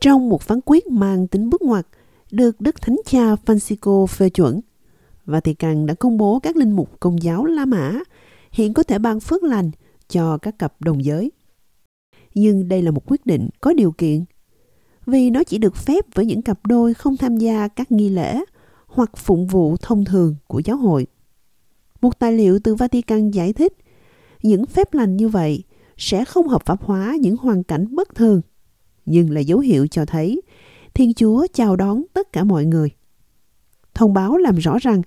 Trong một phán quyết mang tính bước ngoặt, được Đức Thánh Cha Francisco phê chuẩn, Vatican đã công bố các linh mục công giáo La Mã hiện có thể ban phước lành cho các cặp đồng giới. Nhưng đây là một quyết định có điều kiện vì nó chỉ được phép với những cặp đôi không tham gia các nghi lễ hoặc phụng vụ thông thường của giáo hội. Một tài liệu từ Vatican giải thích những phép lành như vậy sẽ không hợp pháp hóa những hoàn cảnh bất thường, nhưng là dấu hiệu cho thấy Thiên Chúa chào đón tất cả mọi người. Thông báo làm rõ rằng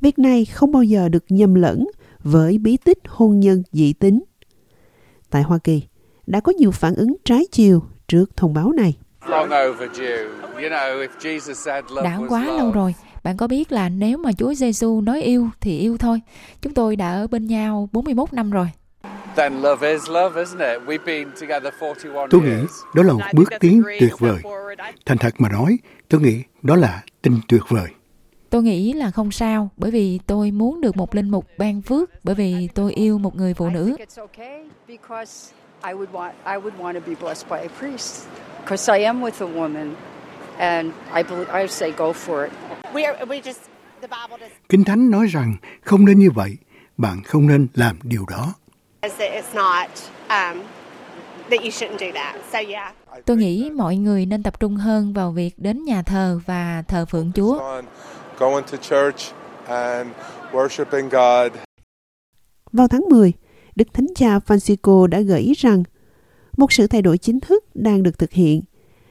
việc này không bao giờ được nhầm lẫn với bí tích hôn nhân dị tính. Tại Hoa Kỳ, đã có nhiều phản ứng trái chiều trước thông báo này. Đã quá lâu rồi. Bạn có biết là nếu mà Chúa Giêsu nói yêu thì yêu thôi. Chúng tôi đã ở bên nhau 41 năm rồi. Tôi nghĩ đó là một bước tiến tuyệt vời. Thành thật mà nói, tôi nghĩ đó là tình tuyệt vời. Tôi nghĩ là không sao, bởi vì tôi muốn được một linh mục ban phước, bởi vì tôi yêu một người phụ nữ. I would want I would want to be blessed by a priest because I am with a woman and I believe, I say go for it. We are, we just the Bible does... Kinh Thánh nói rằng không nên như vậy, bạn không nên làm điều đó. It's not um, that you shouldn't do that. So yeah. Tôi nghĩ mọi người nên tập trung hơn vào việc đến nhà thờ và thờ phượng Chúa. Going to church and worshiping God. Vào tháng 10, Đức Thánh Cha Francisco đã gợi ý rằng một sự thay đổi chính thức đang được thực hiện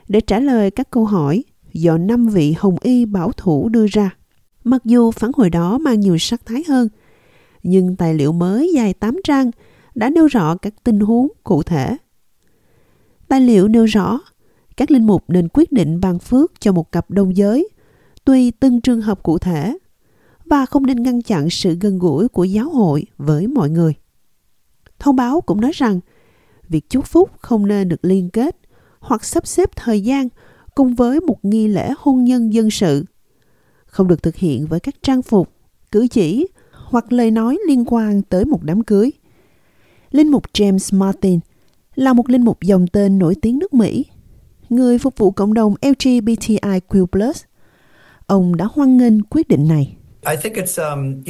để trả lời các câu hỏi do năm vị hồng y bảo thủ đưa ra. Mặc dù phản hồi đó mang nhiều sắc thái hơn, nhưng tài liệu mới dài 8 trang đã nêu rõ các tình huống cụ thể. Tài liệu nêu rõ các linh mục nên quyết định ban phước cho một cặp đồng giới tùy từng trường hợp cụ thể và không nên ngăn chặn sự gần gũi của giáo hội với mọi người. Thông báo cũng nói rằng việc chúc phúc không nên được liên kết hoặc sắp xếp thời gian cùng với một nghi lễ hôn nhân dân sự. Không được thực hiện với các trang phục, cử chỉ hoặc lời nói liên quan tới một đám cưới. Linh mục James Martin là một linh mục dòng tên nổi tiếng nước Mỹ, người phục vụ cộng đồng LGBTIQ+. Ông đã hoan nghênh quyết định này. Um,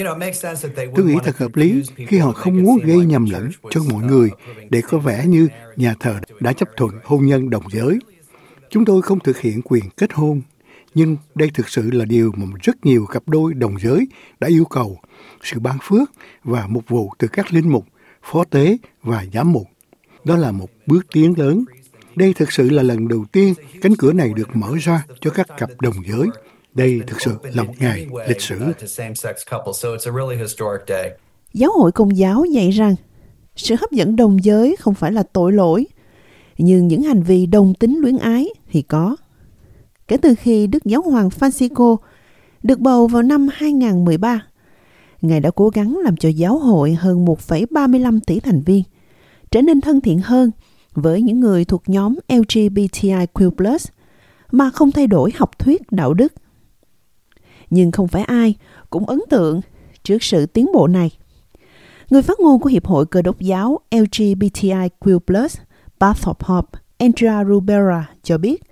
Tôi nghĩ thật hợp lý khi họ không muốn gây nhầm lẫn cho mọi người để có vẻ như nhà thờ đã chấp thuận hôn nhân đồng giới. Chúng tôi không thực hiện quyền kết hôn, nhưng đây thực sự là điều mà rất nhiều cặp đôi đồng giới đã yêu cầu, sự ban phước và mục vụ từ các linh mục, phó tế và giám mục. Đó là một bước tiến lớn. Đây thực sự là lần đầu tiên cánh cửa này được mở ra cho các cặp đồng giới đây thực sự là một ngày lịch sử. Giáo hội Công giáo dạy rằng sự hấp dẫn đồng giới không phải là tội lỗi, nhưng những hành vi đồng tính luyến ái thì có. Kể từ khi Đức Giáo hoàng Francisco được bầu vào năm 2013, Ngài đã cố gắng làm cho giáo hội hơn 1,35 tỷ thành viên trở nên thân thiện hơn với những người thuộc nhóm LGBTIQ+, mà không thay đổi học thuyết đạo đức nhưng không phải ai cũng ấn tượng trước sự tiến bộ này. Người phát ngôn của Hiệp hội Cơ đốc giáo LGBTIQ+, Path of Hope, Andrea Rubera cho biết,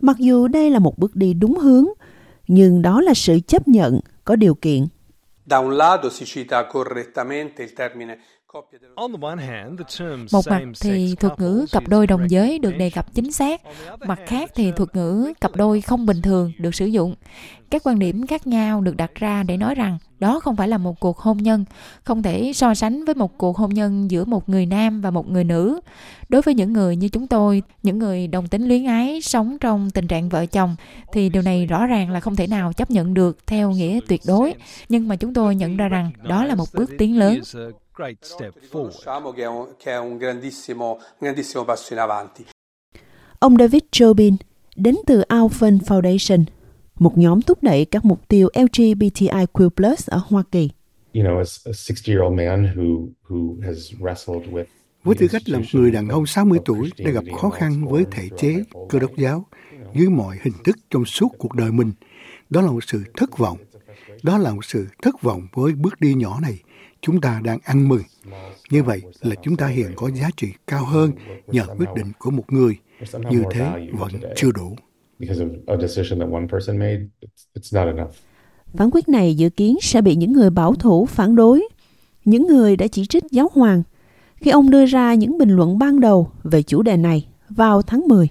mặc dù đây là một bước đi đúng hướng, nhưng đó là sự chấp nhận có điều kiện. Da un lato si cita correttamente il termine một mặt thì thuật ngữ cặp đôi đồng giới được đề cập chính xác, mặt khác thì thuật ngữ cặp đôi không bình thường được sử dụng. Các quan điểm khác nhau được đặt ra để nói rằng đó không phải là một cuộc hôn nhân, không thể so sánh với một cuộc hôn nhân giữa một người nam và một người nữ. Đối với những người như chúng tôi, những người đồng tính luyến ái sống trong tình trạng vợ chồng thì điều này rõ ràng là không thể nào chấp nhận được theo nghĩa tuyệt đối, nhưng mà chúng tôi nhận ra rằng đó là một bước tiến lớn great step forward. che è un grandissimo, grandissimo passo in avanti. Ông David Jobin đến từ Alphen Foundation, một nhóm thúc đẩy các mục tiêu LGBTIQ+ ở Hoa Kỳ. You know, as a 60-year-old man who who has wrestled with với tư cách là một người đàn ông 60 tuổi đã gặp khó khăn với thể chế cơ đốc giáo dưới mọi hình thức trong suốt cuộc đời mình. Đó là một sự thất vọng. Đó là một sự thất vọng với bước đi nhỏ này chúng ta đang ăn mừng. Như vậy là chúng ta hiện có giá trị cao hơn nhờ quyết định của một người Như thế vẫn chưa đủ. Phán quyết này dự kiến sẽ bị những người bảo thủ phản đối, những người đã chỉ trích giáo hoàng khi ông đưa ra những bình luận ban đầu về chủ đề này vào tháng 10.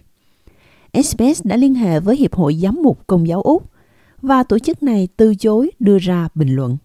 SBS đã liên hệ với Hiệp hội Giám mục Công giáo Úc và tổ chức này từ chối đưa ra bình luận.